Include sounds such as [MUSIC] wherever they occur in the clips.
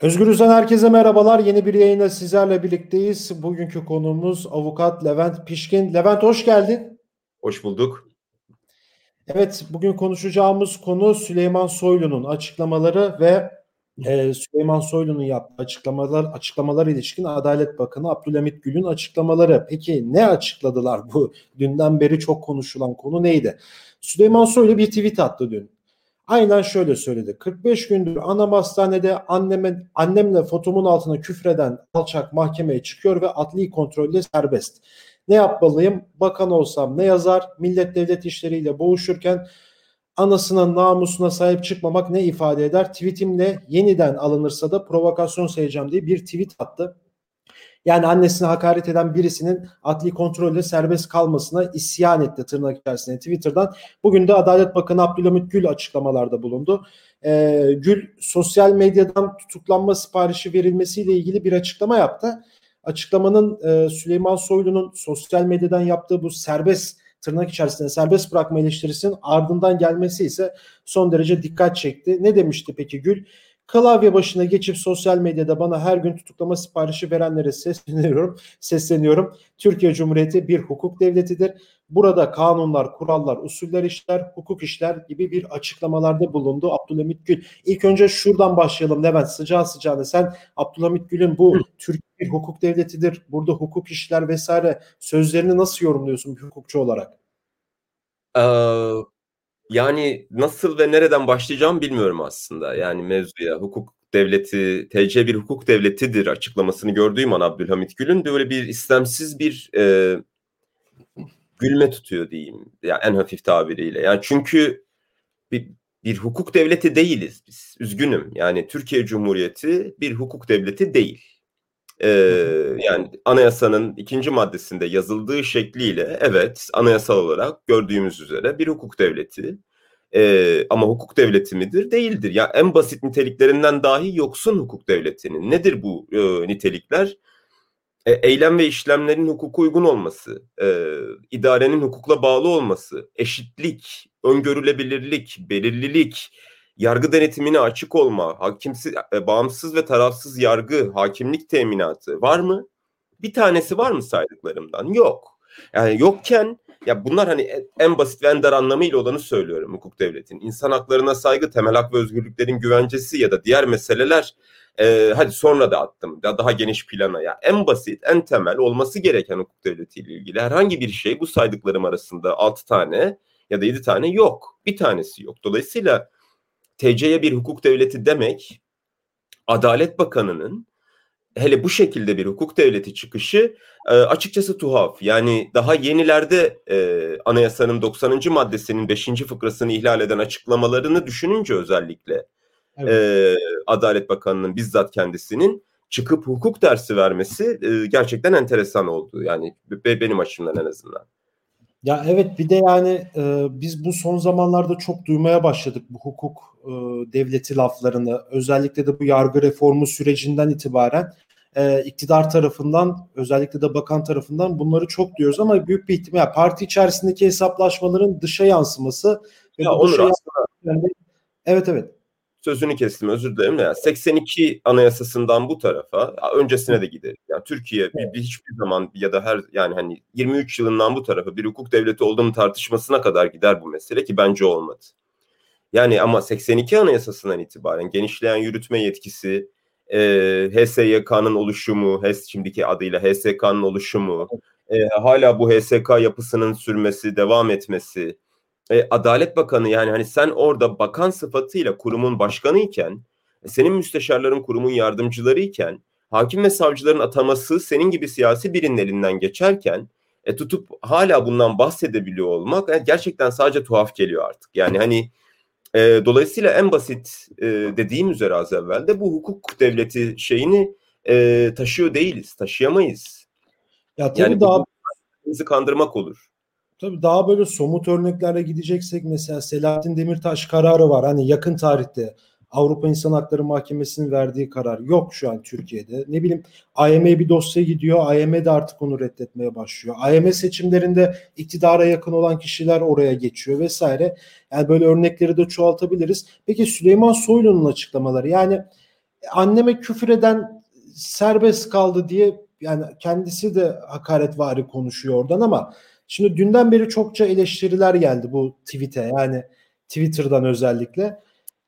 Özgürüz'den herkese merhabalar. Yeni bir yayında sizlerle birlikteyiz. Bugünkü konuğumuz avukat Levent Pişkin. Levent hoş geldin. Hoş bulduk. Evet, bugün konuşacağımız konu Süleyman Soylu'nun açıklamaları ve e, Süleyman Soylu'nun yaptığı açıklamalar açıklamalar ilişkin Adalet Bakanı Abdülhamit Gül'ün açıklamaları. Peki ne açıkladılar bu? Dünden beri çok konuşulan konu neydi? Süleyman Soylu bir tweet attı dün. Aynen şöyle söyledi. 45 gündür anam hastanede anneme, annemle fotomun altına küfreden alçak mahkemeye çıkıyor ve adli kontrolle serbest. Ne yapmalıyım? Bakan olsam ne yazar? Millet devlet işleriyle boğuşurken anasına namusuna sahip çıkmamak ne ifade eder? Tweetimle yeniden alınırsa da provokasyon sayacağım diye bir tweet attı. Yani annesine hakaret eden birisinin adli kontrolle serbest kalmasına isyan etti tırnak içerisinde Twitter'dan. Bugün de Adalet Bakanı Abdülhamit Gül açıklamalarda bulundu. Ee, Gül sosyal medyadan tutuklanma siparişi verilmesiyle ilgili bir açıklama yaptı. Açıklamanın e, Süleyman Soylu'nun sosyal medyadan yaptığı bu serbest tırnak içerisinde serbest bırakma eleştirisinin ardından gelmesi ise son derece dikkat çekti. Ne demişti peki Gül? Klavye başına geçip sosyal medyada bana her gün tutuklama siparişi verenlere sesleniyorum. [LAUGHS] Sesleniyorum. Türkiye Cumhuriyeti bir hukuk devletidir. Burada kanunlar, kurallar, usuller işler, hukuk işler gibi bir açıklamalarda bulundu Abdülhamit Gül. İlk önce şuradan başlayalım Levent sıcağı sıcağına. Sen Abdülhamit Gül'ün bu Türkiye bir hukuk devletidir, burada hukuk işler vesaire sözlerini nasıl yorumluyorsun bir hukukçu olarak? Ee, yani nasıl ve nereden başlayacağım bilmiyorum aslında. Yani mevzuya hukuk devleti, TC bir hukuk devletidir açıklamasını gördüğüm an Abdülhamit Gül'ün böyle bir istemsiz bir e, gülme tutuyor diyeyim. Yani en hafif tabiriyle. Yani çünkü bir, bir hukuk devleti değiliz biz. Üzgünüm. Yani Türkiye Cumhuriyeti bir hukuk devleti değil. Ee, yani anayasanın ikinci maddesinde yazıldığı şekliyle evet anayasal olarak gördüğümüz üzere bir hukuk devleti. Ee, ama hukuk devleti midir? Değildir. Ya en basit niteliklerinden dahi yoksun hukuk devletinin. Nedir bu e, nitelikler? E, eylem ve işlemlerin hukuka uygun olması, e, idarenin hukukla bağlı olması, eşitlik, öngörülebilirlik, belirlilik, yargı denetimine açık olma, hakimsiz, e, bağımsız ve tarafsız yargı, hakimlik teminatı var mı? Bir tanesi var mı saydıklarımdan? Yok. Yani yokken ya bunlar hani en basit ve en dar anlamıyla olanı söylüyorum hukuk devletinin. İnsan haklarına saygı, temel hak ve özgürlüklerin güvencesi ya da diğer meseleler e, hadi sonra da attım da daha geniş plana ya en basit, en temel olması gereken hukuk devletiyle ilgili herhangi bir şey bu saydıklarım arasında 6 tane ya da 7 tane yok. Bir tanesi yok. Dolayısıyla TC'ye bir hukuk devleti demek Adalet Bakanı'nın hele bu şekilde bir hukuk devleti çıkışı e, açıkçası tuhaf. Yani daha yenilerde e, anayasanın 90. maddesinin 5. fıkrasını ihlal eden açıklamalarını düşününce özellikle evet. e, Adalet Bakanı'nın bizzat kendisinin çıkıp hukuk dersi vermesi e, gerçekten enteresan oldu. Yani benim açımdan en azından. Ya evet bir de yani e, biz bu son zamanlarda çok duymaya başladık bu hukuk e, devleti laflarını. Özellikle de bu yargı reformu sürecinden itibaren e, iktidar tarafından özellikle de bakan tarafından bunları çok diyoruz ama büyük bir ihtimal parti içerisindeki hesaplaşmaların dışa yansıması ya olur dışa aslında. Evet evet sözünü kestim özür dilerim. Yani 82 anayasasından bu tarafa öncesine de gidelim. Yani Türkiye bir, bir hiçbir zaman ya da her yani hani 23 yılından bu tarafa bir hukuk devleti olduğunu tartışmasına kadar gider bu mesele ki bence olmadı. Yani ama 82 anayasasından itibaren genişleyen yürütme yetkisi, e, HSYK'nın oluşumu, HES şimdiki adıyla HSK'nın oluşumu, e, hala bu HSK yapısının sürmesi, devam etmesi, e, Adalet Bakanı yani hani sen orada bakan sıfatıyla kurumun başkanı iken e, senin müsteşarların kurumun yardımcıları iken hakim ve savcıların ataması senin gibi siyasi birinin elinden geçerken e, tutup hala bundan bahsedebiliyor olmak e, gerçekten sadece tuhaf geliyor artık. Yani hani e, dolayısıyla en basit e, dediğim üzere az evvel de bu hukuk devleti şeyini e, taşıyor değiliz, taşıyamayız. Ya tabii yani daha bizi kandırmak olur. Tabii daha böyle somut örneklerle gideceksek mesela Selahattin Demirtaş kararı var. Hani yakın tarihte Avrupa İnsan Hakları Mahkemesi'nin verdiği karar yok şu an Türkiye'de. Ne bileyim AYM'ye bir dosya gidiyor. AYM de artık onu reddetmeye başlıyor. AYM seçimlerinde iktidara yakın olan kişiler oraya geçiyor vesaire. Yani böyle örnekleri de çoğaltabiliriz. Peki Süleyman Soylu'nun açıklamaları yani anneme küfür eden serbest kaldı diye yani kendisi de hakaretvari konuşuyor oradan ama şimdi dünden beri çokça eleştiriler geldi bu tweet'e yani Twitter'dan özellikle.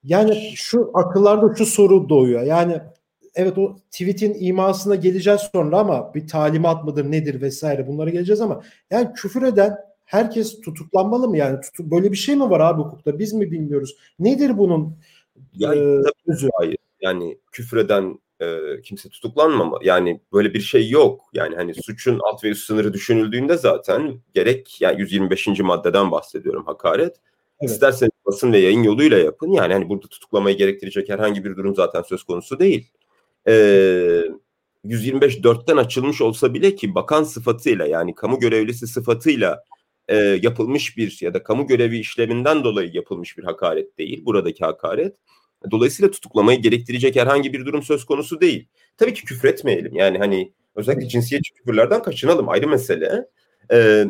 Yani şu akıllarda şu soru doğuyor. Yani evet o tweet'in imasına geleceğiz sonra ama bir talimat mıdır nedir vesaire bunlara geleceğiz ama yani küfür eden herkes tutuklanmalı mı? Yani tutu, böyle bir şey mi var abi hukukta? Biz mi bilmiyoruz? Nedir bunun yani, e, tabii, hayır. Yani küfreden e, kimse tutuklanmama yani böyle bir şey yok yani hani suçun alt ve üst sınırı düşünüldüğünde zaten gerek yani 125. maddeden bahsediyorum hakaret evet. isterseniz basın ve yayın yoluyla yapın yani hani burada tutuklamayı gerektirecek herhangi bir durum zaten söz konusu değil e, 125 4'ten açılmış olsa bile ki bakan sıfatıyla yani kamu görevlisi sıfatıyla e, yapılmış bir ya da kamu görevi işleminden dolayı yapılmış bir hakaret değil buradaki hakaret. Dolayısıyla tutuklamayı gerektirecek herhangi bir durum söz konusu değil. Tabii ki küfretmeyelim. Yani hani özellikle cinsiyetçi küfürlerden kaçınalım ayrı mesele. Ee,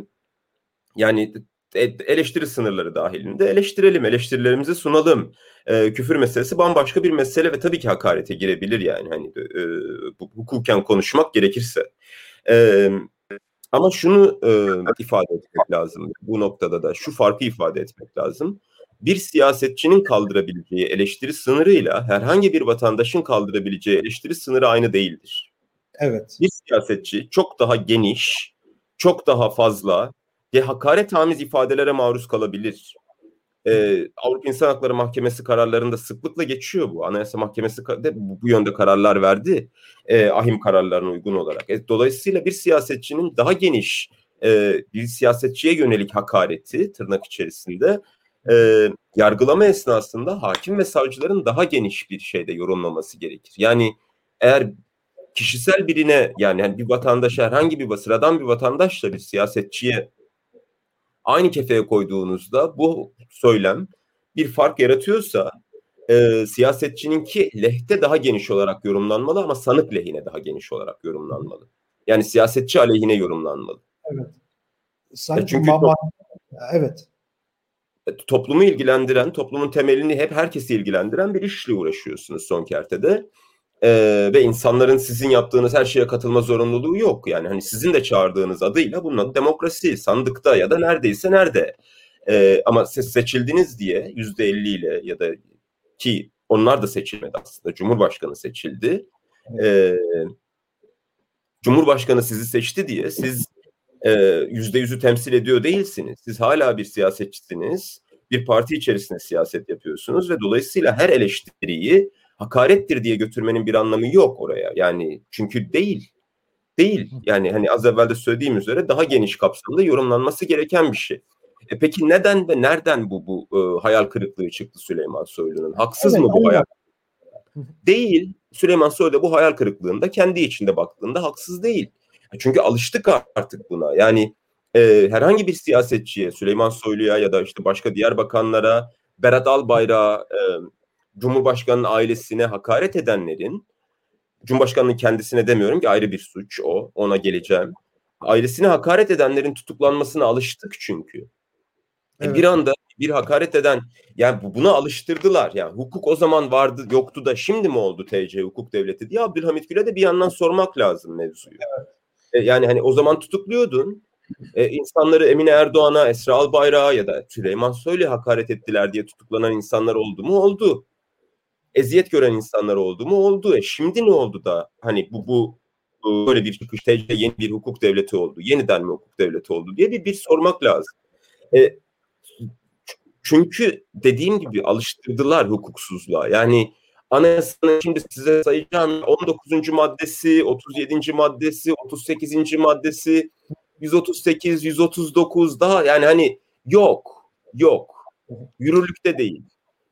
yani e, eleştiri sınırları dahilinde eleştirelim, eleştirilerimizi sunalım. Ee, küfür meselesi bambaşka bir mesele ve tabii ki hakarete girebilir yani hani e, bu, hukuken konuşmak gerekirse. Ee, ama şunu e, ifade etmek lazım bu noktada da şu farkı ifade etmek lazım. Bir siyasetçinin kaldırabileceği eleştiri sınırıyla herhangi bir vatandaşın kaldırabileceği eleştiri sınırı aynı değildir. Evet. Bir siyasetçi çok daha geniş, çok daha fazla ve hakaret hamiz ifadelere maruz kalabilir. Ee, Avrupa İnsan Hakları Mahkemesi kararlarında sıklıkla geçiyor bu. Anayasa Mahkemesi de bu, yönde kararlar verdi. E, ahim kararlarına uygun olarak. E, dolayısıyla bir siyasetçinin daha geniş e, bir siyasetçiye yönelik hakareti tırnak içerisinde e, yargılama esnasında hakim ve savcıların daha geniş bir şeyde yorumlaması gerekir. Yani eğer kişisel birine yani, yani bir vatandaş herhangi bir sıradan bir vatandaşla bir siyasetçiye aynı kefeye koyduğunuzda bu söylem bir fark yaratıyorsa e, siyasetçininki lehte daha geniş olarak yorumlanmalı ama sanık lehine daha geniş olarak yorumlanmalı. Yani siyasetçi aleyhine yorumlanmalı. Evet. Sanki çünkü ma- evet. Toplumu ilgilendiren, toplumun temelini hep herkesi ilgilendiren bir işle uğraşıyorsunuz son kertede. Ee, ve insanların sizin yaptığınız her şeye katılma zorunluluğu yok. Yani hani sizin de çağırdığınız adıyla bunun adı demokrasi. Sandıkta ya da neredeyse nerede. Ee, ama siz seçildiniz diye yüzde elli ile ya da ki onlar da seçilmedi aslında. Cumhurbaşkanı seçildi. Ee, Cumhurbaşkanı sizi seçti diye siz yüzde yüzü temsil ediyor değilsiniz. Siz hala bir siyasetçisiniz. Bir parti içerisinde siyaset yapıyorsunuz ve dolayısıyla her eleştiriyi hakarettir diye götürmenin bir anlamı yok oraya. Yani çünkü değil. Değil. Yani hani az evvel de söylediğim üzere daha geniş kapsamda yorumlanması gereken bir şey. E peki neden ve nereden bu bu e, hayal kırıklığı çıktı Süleyman Soylu'nun? Haksız evet, mı bu hayal? Değil. Süleyman Soylu bu hayal kırıklığında kendi içinde baktığında haksız değil. Çünkü alıştık artık buna. Yani e, herhangi bir siyasetçiye, Süleyman Soylu'ya ya da işte başka diğer bakanlara, Berat Albayrak'a, e, Cumhurbaşkanı'nın ailesine hakaret edenlerin, Cumhurbaşkanı'nın kendisine demiyorum ki ayrı bir suç o, ona geleceğim. Ailesine hakaret edenlerin tutuklanmasına alıştık çünkü. Evet. E bir anda bir hakaret eden yani buna alıştırdılar. Yani hukuk o zaman vardı yoktu da şimdi mi oldu TC hukuk devleti diye Abdülhamit Gül'e de bir yandan sormak lazım mevzuyu. Evet. E, yani hani o zaman tutukluyordun. E, insanları Emine Erdoğan'a, Esra Albayrak'a ya da Süleyman Soylu hakaret ettiler diye tutuklanan insanlar oldu mu? Oldu. Eziyet gören insanlar oldu mu? Oldu. E şimdi ne oldu da hani bu bu böyle bir çıkış TC yeni bir hukuk devleti oldu. Yeniden mi hukuk devleti oldu diye bir, bir sormak lazım. E, çünkü dediğim gibi alıştırdılar hukuksuzluğa. Yani Anayasanın şimdi size sayacağım 19. maddesi, 37. maddesi, 38. maddesi, 138, 139 daha yani hani yok, yok. Yürürlükte değil.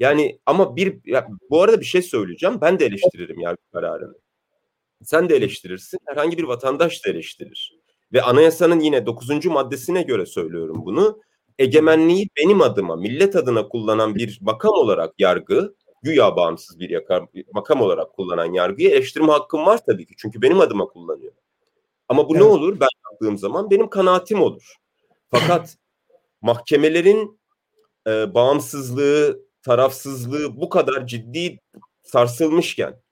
Yani ama bir ya, bu arada bir şey söyleyeceğim. Ben de eleştiririm yani kararını. Sen de eleştirirsin. Herhangi bir vatandaş da eleştirir. Ve anayasanın yine 9. maddesine göre söylüyorum bunu. Egemenliği benim adıma, millet adına kullanan bir makam olarak yargı güya bağımsız bir yakar, makam olarak kullanan yargıyı eleştirme hakkım var tabii ki. Çünkü benim adıma kullanıyor. Ama bu evet. ne olur? Ben yaptığım zaman benim kanaatim olur. Fakat [LAUGHS] mahkemelerin e, bağımsızlığı, tarafsızlığı bu kadar ciddi sarsılmışken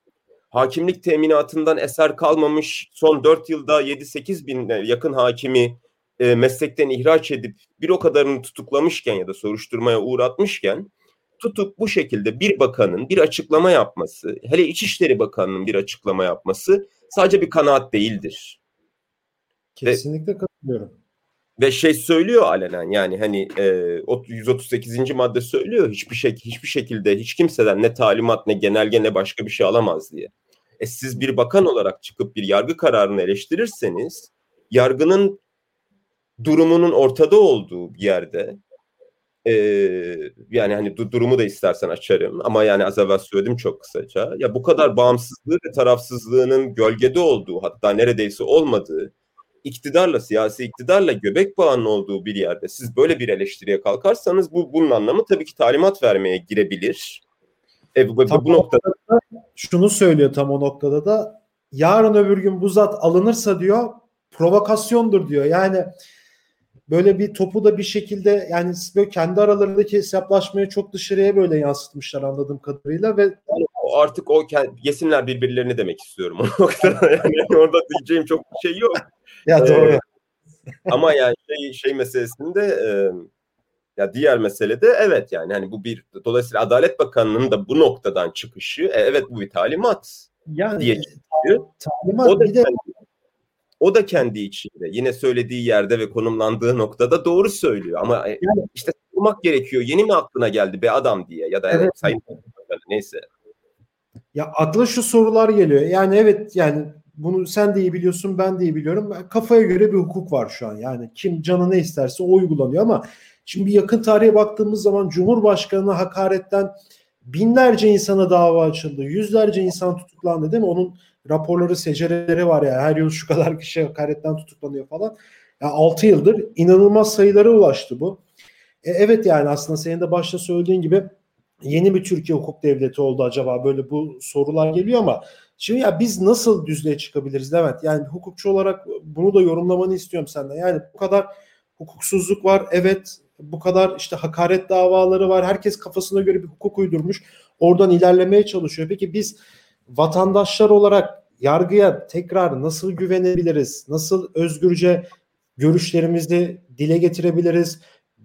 hakimlik teminatından eser kalmamış son 4 yılda 7-8 bin yakın hakimi e, meslekten ihraç edip bir o kadarını tutuklamışken ya da soruşturmaya uğratmışken tutup bu şekilde bir bakanın bir açıklama yapması, hele İçişleri Bakanı'nın bir açıklama yapması sadece bir kanaat değildir. Kesinlikle katılıyorum. Ve şey söylüyor alenen yani hani e, 138. madde söylüyor hiçbir şey hiçbir şekilde hiç kimseden ne talimat ne genelge ne başka bir şey alamaz diye. E siz bir bakan olarak çıkıp bir yargı kararını eleştirirseniz yargının durumunun ortada olduğu bir yerde e, yani hani durumu da istersen açarım ama yani az evvel söyledim çok kısaca. Ya bu kadar bağımsızlığı ve tarafsızlığının gölgede olduğu hatta neredeyse olmadığı iktidarla siyasi iktidarla göbek bağının olduğu bir yerde siz böyle bir eleştiriye kalkarsanız bu bunun anlamı tabii ki talimat vermeye girebilir. E, bu, bu noktada da şunu söylüyor tam o noktada da yarın öbür gün bu zat alınırsa diyor provokasyondur diyor. Yani böyle bir topu da bir şekilde yani böyle kendi aralarındaki hesaplaşmayı çok dışarıya böyle yansıtmışlar anladığım kadarıyla ve yani artık o yesinler birbirlerini demek istiyorum [LAUGHS] o noktada. Yani orada diyeceğim çok bir şey yok. [LAUGHS] ya doğru. Ee, ama yani şey, şey meselesinde e, ya diğer mesele de evet yani hani bu bir dolayısıyla Adalet Bakanı'nın da bu noktadan çıkışı e, evet bu bir talimat yani, diye çıkıyor. Talimat o da bir de kendi, o da kendi içinde yine söylediği yerde ve konumlandığı noktada doğru söylüyor ama e, yani, işte sormak gerekiyor. Yeni mi aklına geldi be adam diye ya da evet, evet sayın neyse. Ya akla şu sorular geliyor. Yani evet yani bunu sen de iyi biliyorsun ben de iyi biliyorum. Kafaya göre bir hukuk var şu an. Yani kim canı ne isterse o uygulanıyor ama şimdi bir yakın tarihe baktığımız zaman Cumhurbaşkanı'na hakaretten binlerce insana dava açıldı. Yüzlerce insan tutuklandı değil mi? Onun raporları, secereleri var ya. Her yıl şu kadar kişi hakaretten tutuklanıyor falan. Ya 6 yıldır inanılmaz sayılara ulaştı bu. E, evet yani aslında senin de başta söylediğin gibi yeni bir Türkiye hukuk devleti oldu acaba böyle bu sorular geliyor ama şimdi ya biz nasıl düzlüğe çıkabiliriz Levent? Yani hukukçu olarak bunu da yorumlamanı istiyorum senden. Yani bu kadar hukuksuzluk var evet bu kadar işte hakaret davaları var. Herkes kafasına göre bir hukuk uydurmuş. Oradan ilerlemeye çalışıyor. Peki biz vatandaşlar olarak yargıya tekrar nasıl güvenebiliriz? Nasıl özgürce görüşlerimizi dile getirebiliriz?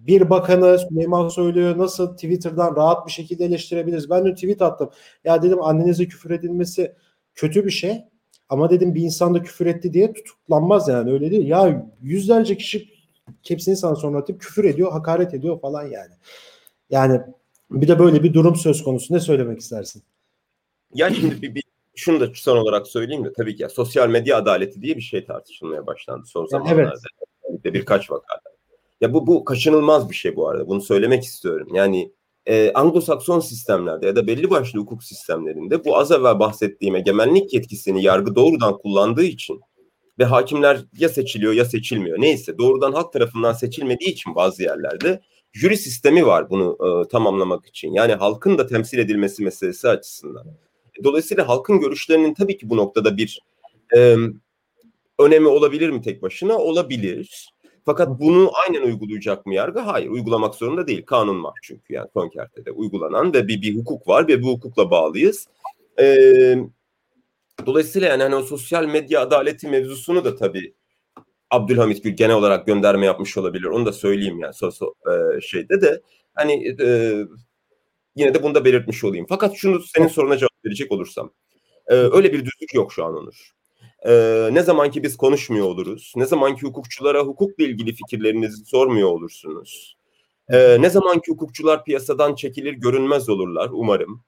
bir bakanı Süleyman Soylu'yu nasıl Twitter'dan rahat bir şekilde eleştirebiliriz? Ben de tweet attım. Ya dedim annenize küfür edilmesi kötü bir şey. Ama dedim bir insan da küfür etti diye tutuklanmaz yani öyle değil. Ya yüzlerce kişi hepsini sana sonra atıp küfür ediyor, hakaret ediyor falan yani. Yani bir de böyle bir durum söz konusu. Ne söylemek istersin? Ya şimdi bir, bir şunu da son olarak söyleyeyim de tabii ki ya, sosyal medya adaleti diye bir şey tartışılmaya başlandı son zamanlarda. Evet. Birkaç vakada. Ya bu bu kaçınılmaz bir şey bu arada. Bunu söylemek istiyorum. Yani e, Anglo-Sakson sistemlerde ya da belli başlı hukuk sistemlerinde bu az evvel bahsettiğim egemenlik yetkisini yargı doğrudan kullandığı için ve hakimler ya seçiliyor ya seçilmiyor. Neyse doğrudan halk tarafından seçilmediği için bazı yerlerde jüri sistemi var bunu e, tamamlamak için. Yani halkın da temsil edilmesi meselesi açısından. Dolayısıyla halkın görüşlerinin tabii ki bu noktada bir e, önemi olabilir mi tek başına? Olabilir. Fakat bunu aynen uygulayacak mı yargı? Hayır, uygulamak zorunda değil. Kanun var çünkü yani son kertede uygulanan ve bir, bir hukuk var ve bu hukukla bağlıyız. Ee, dolayısıyla yani hani o sosyal medya adaleti mevzusunu da tabii Abdülhamit Gül genel olarak gönderme yapmış olabilir. Onu da söyleyeyim yani sosyal e, şeyde de hani e, yine de bunu da belirtmiş olayım. Fakat şunu senin soruna cevap verecek olursam. E, öyle bir düzlük yok şu an Onur. Ee, ne zaman ki biz konuşmuyor oluruz, ne zaman ki hukukçulara hukukla ilgili fikirlerinizi sormuyor olursunuz, ee, ne zaman ki hukukçular piyasadan çekilir görünmez olurlar umarım.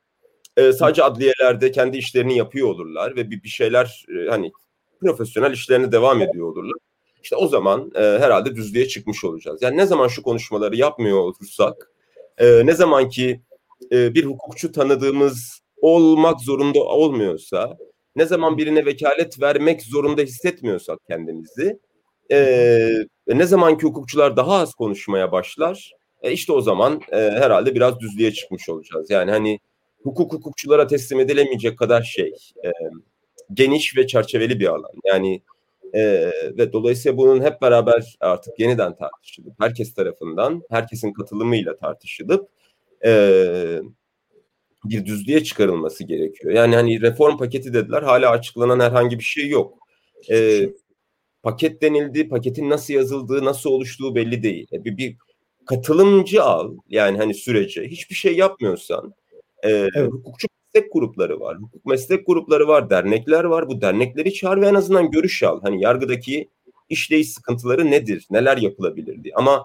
Ee, sadece adliyelerde kendi işlerini yapıyor olurlar ve bir, bir şeyler e, hani profesyonel işlerini devam ediyor olurlar. İşte o zaman e, herhalde düzlüğe çıkmış olacağız. Yani ne zaman şu konuşmaları yapmıyor olursak, e, ne zaman ki e, bir hukukçu tanıdığımız olmak zorunda olmuyorsa, ne zaman birine vekalet vermek zorunda hissetmiyorsak kendimizi e, ne zamanki hukukçular daha az konuşmaya başlar e, işte o zaman e, herhalde biraz düzlüğe çıkmış olacağız. Yani hani hukuk hukukçulara teslim edilemeyecek kadar şey e, geniş ve çerçeveli bir alan. Yani e, ve dolayısıyla bunun hep beraber artık yeniden tartışılıp herkes tarafından herkesin katılımıyla tartışılıp e, bir düzlüğe çıkarılması gerekiyor. Yani hani reform paketi dediler hala açıklanan herhangi bir şey yok. Ee, paket denildi, paketin nasıl yazıldığı, nasıl oluştuğu belli değil. E, bir, bir katılımcı al yani hani sürece hiçbir şey yapmıyorsan e, evet. hukukçu meslek grupları var, hukuk meslek grupları var, dernekler var. Bu dernekleri çağır ve en azından görüş al. Hani yargıdaki işleyiş sıkıntıları nedir, neler yapılabilir diye. Ama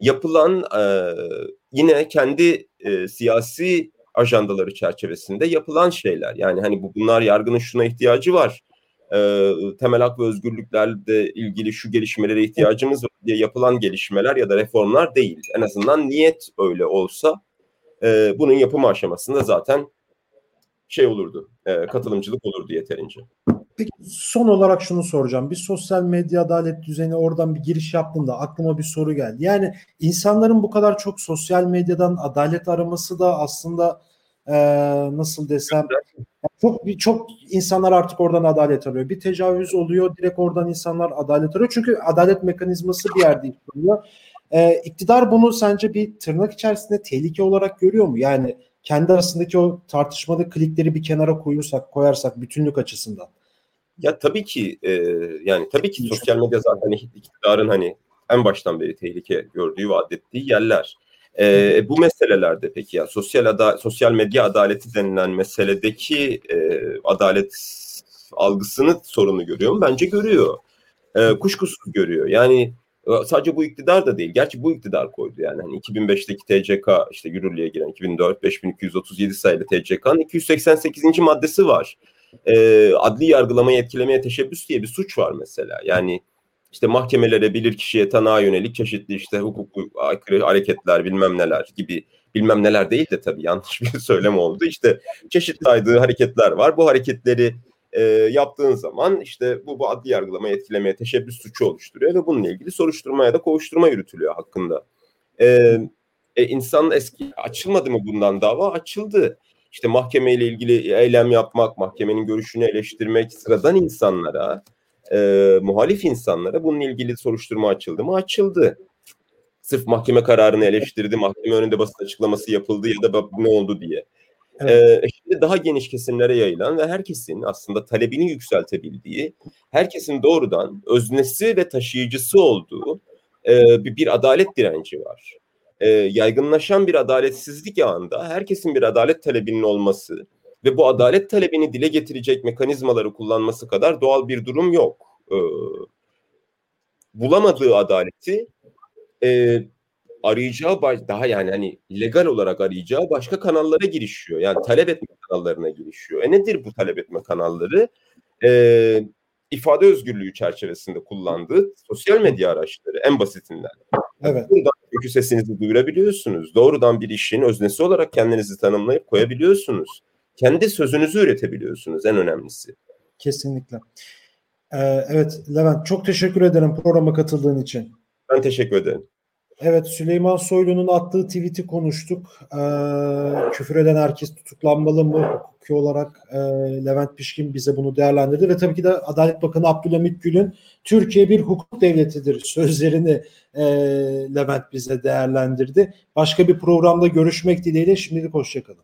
yapılan e, yine kendi e, siyasi ajandaları çerçevesinde yapılan şeyler. Yani hani bu bunlar yargının şuna ihtiyacı var. E, temel hak ve özgürlüklerle ilgili şu gelişmelere ihtiyacımız var diye yapılan gelişmeler ya da reformlar değil. En azından niyet öyle olsa e, bunun yapım aşamasında zaten şey olurdu, e, katılımcılık olurdu yeterince. Peki son olarak şunu soracağım. Bir sosyal medya adalet düzeni oradan bir giriş yaptığında aklıma bir soru geldi. Yani insanların bu kadar çok sosyal medyadan adalet araması da aslında e, nasıl desem çok çok insanlar artık oradan adalet arıyor. Bir tecavüz oluyor direkt oradan insanlar adalet arıyor. Çünkü adalet mekanizması bir yerde işliyor. E, iktidar bunu sence bir tırnak içerisinde tehlike olarak görüyor mu? Yani kendi arasındaki o tartışmalı klikleri bir kenara koyursak, koyarsak bütünlük açısından. Ya tabii ki e, yani tabii ki sosyal medya zaten iktidarın hani en baştan beri tehlike gördüğü ve adettiği yerler. E, bu meselelerde peki ya sosyal ada sosyal medya adaleti denilen meseledeki e, adalet algısını sorunu görüyor mu? Bence görüyor. E, kuşkusuz görüyor. Yani Sadece bu iktidar da değil. Gerçi bu iktidar koydu yani. Hani 2005'teki TCK işte yürürlüğe giren 2004 5237 sayılı TCK'nın 288. maddesi var. Ee, adli yargılamayı etkilemeye teşebbüs diye bir suç var mesela. Yani işte mahkemelere bilir kişiye tanığa yönelik çeşitli işte hukuk aykırı hareketler bilmem neler gibi bilmem neler değil de tabii yanlış bir [LAUGHS] söylem oldu. İşte çeşitli saydığı hareketler var. Bu hareketleri e, yaptığın zaman işte bu, bu adli yargılamayı etkilemeye teşebbüs suçu oluşturuyor ve bununla ilgili soruşturmaya da kovuşturma yürütülüyor hakkında. E, e, insan eski açılmadı mı bundan dava? Açıldı. İşte mahkemeyle ilgili eylem yapmak, mahkemenin görüşünü eleştirmek sıradan insanlara, e, muhalif insanlara bununla ilgili soruşturma açıldı mı? Açıldı. Sırf mahkeme kararını eleştirdi, mahkeme önünde basın açıklaması yapıldı ya da ne oldu diye. Evet. Ee, şimdi daha geniş kesimlere yayılan ve herkesin aslında talebini yükseltebildiği, herkesin doğrudan öznesi ve taşıyıcısı olduğu e, bir, bir adalet direnci var. E, yaygınlaşan bir adaletsizlik ağında herkesin bir adalet talebinin olması ve bu adalet talebini dile getirecek mekanizmaları kullanması kadar doğal bir durum yok. E, bulamadığı adaleti e, arayacağı daha yani hani legal olarak arayacağı başka kanallara girişiyor. Yani talep etme kanallarına girişiyor. E nedir bu talep etme kanalları? Ee, ifade özgürlüğü çerçevesinde kullandığı sosyal medya araçları en basitinden. Evet. Buradan kökü sesinizi duyurabiliyorsunuz. Doğrudan bir işin öznesi olarak kendinizi tanımlayıp koyabiliyorsunuz. Kendi sözünüzü üretebiliyorsunuz en önemlisi. Kesinlikle. Ee, evet Levent çok teşekkür ederim programa katıldığın için. Ben teşekkür ederim. Evet Süleyman Soylu'nun attığı tweet'i konuştuk. Ee, küfür eden herkes tutuklanmalı mı hukuki olarak e, Levent Pişkin bize bunu değerlendirdi ve tabii ki de Adalet Bakanı Abdülhamit Gül'ün Türkiye bir hukuk devletidir sözlerini e, Levent bize değerlendirdi. Başka bir programda görüşmek dileğiyle şimdilik hoşçakalın.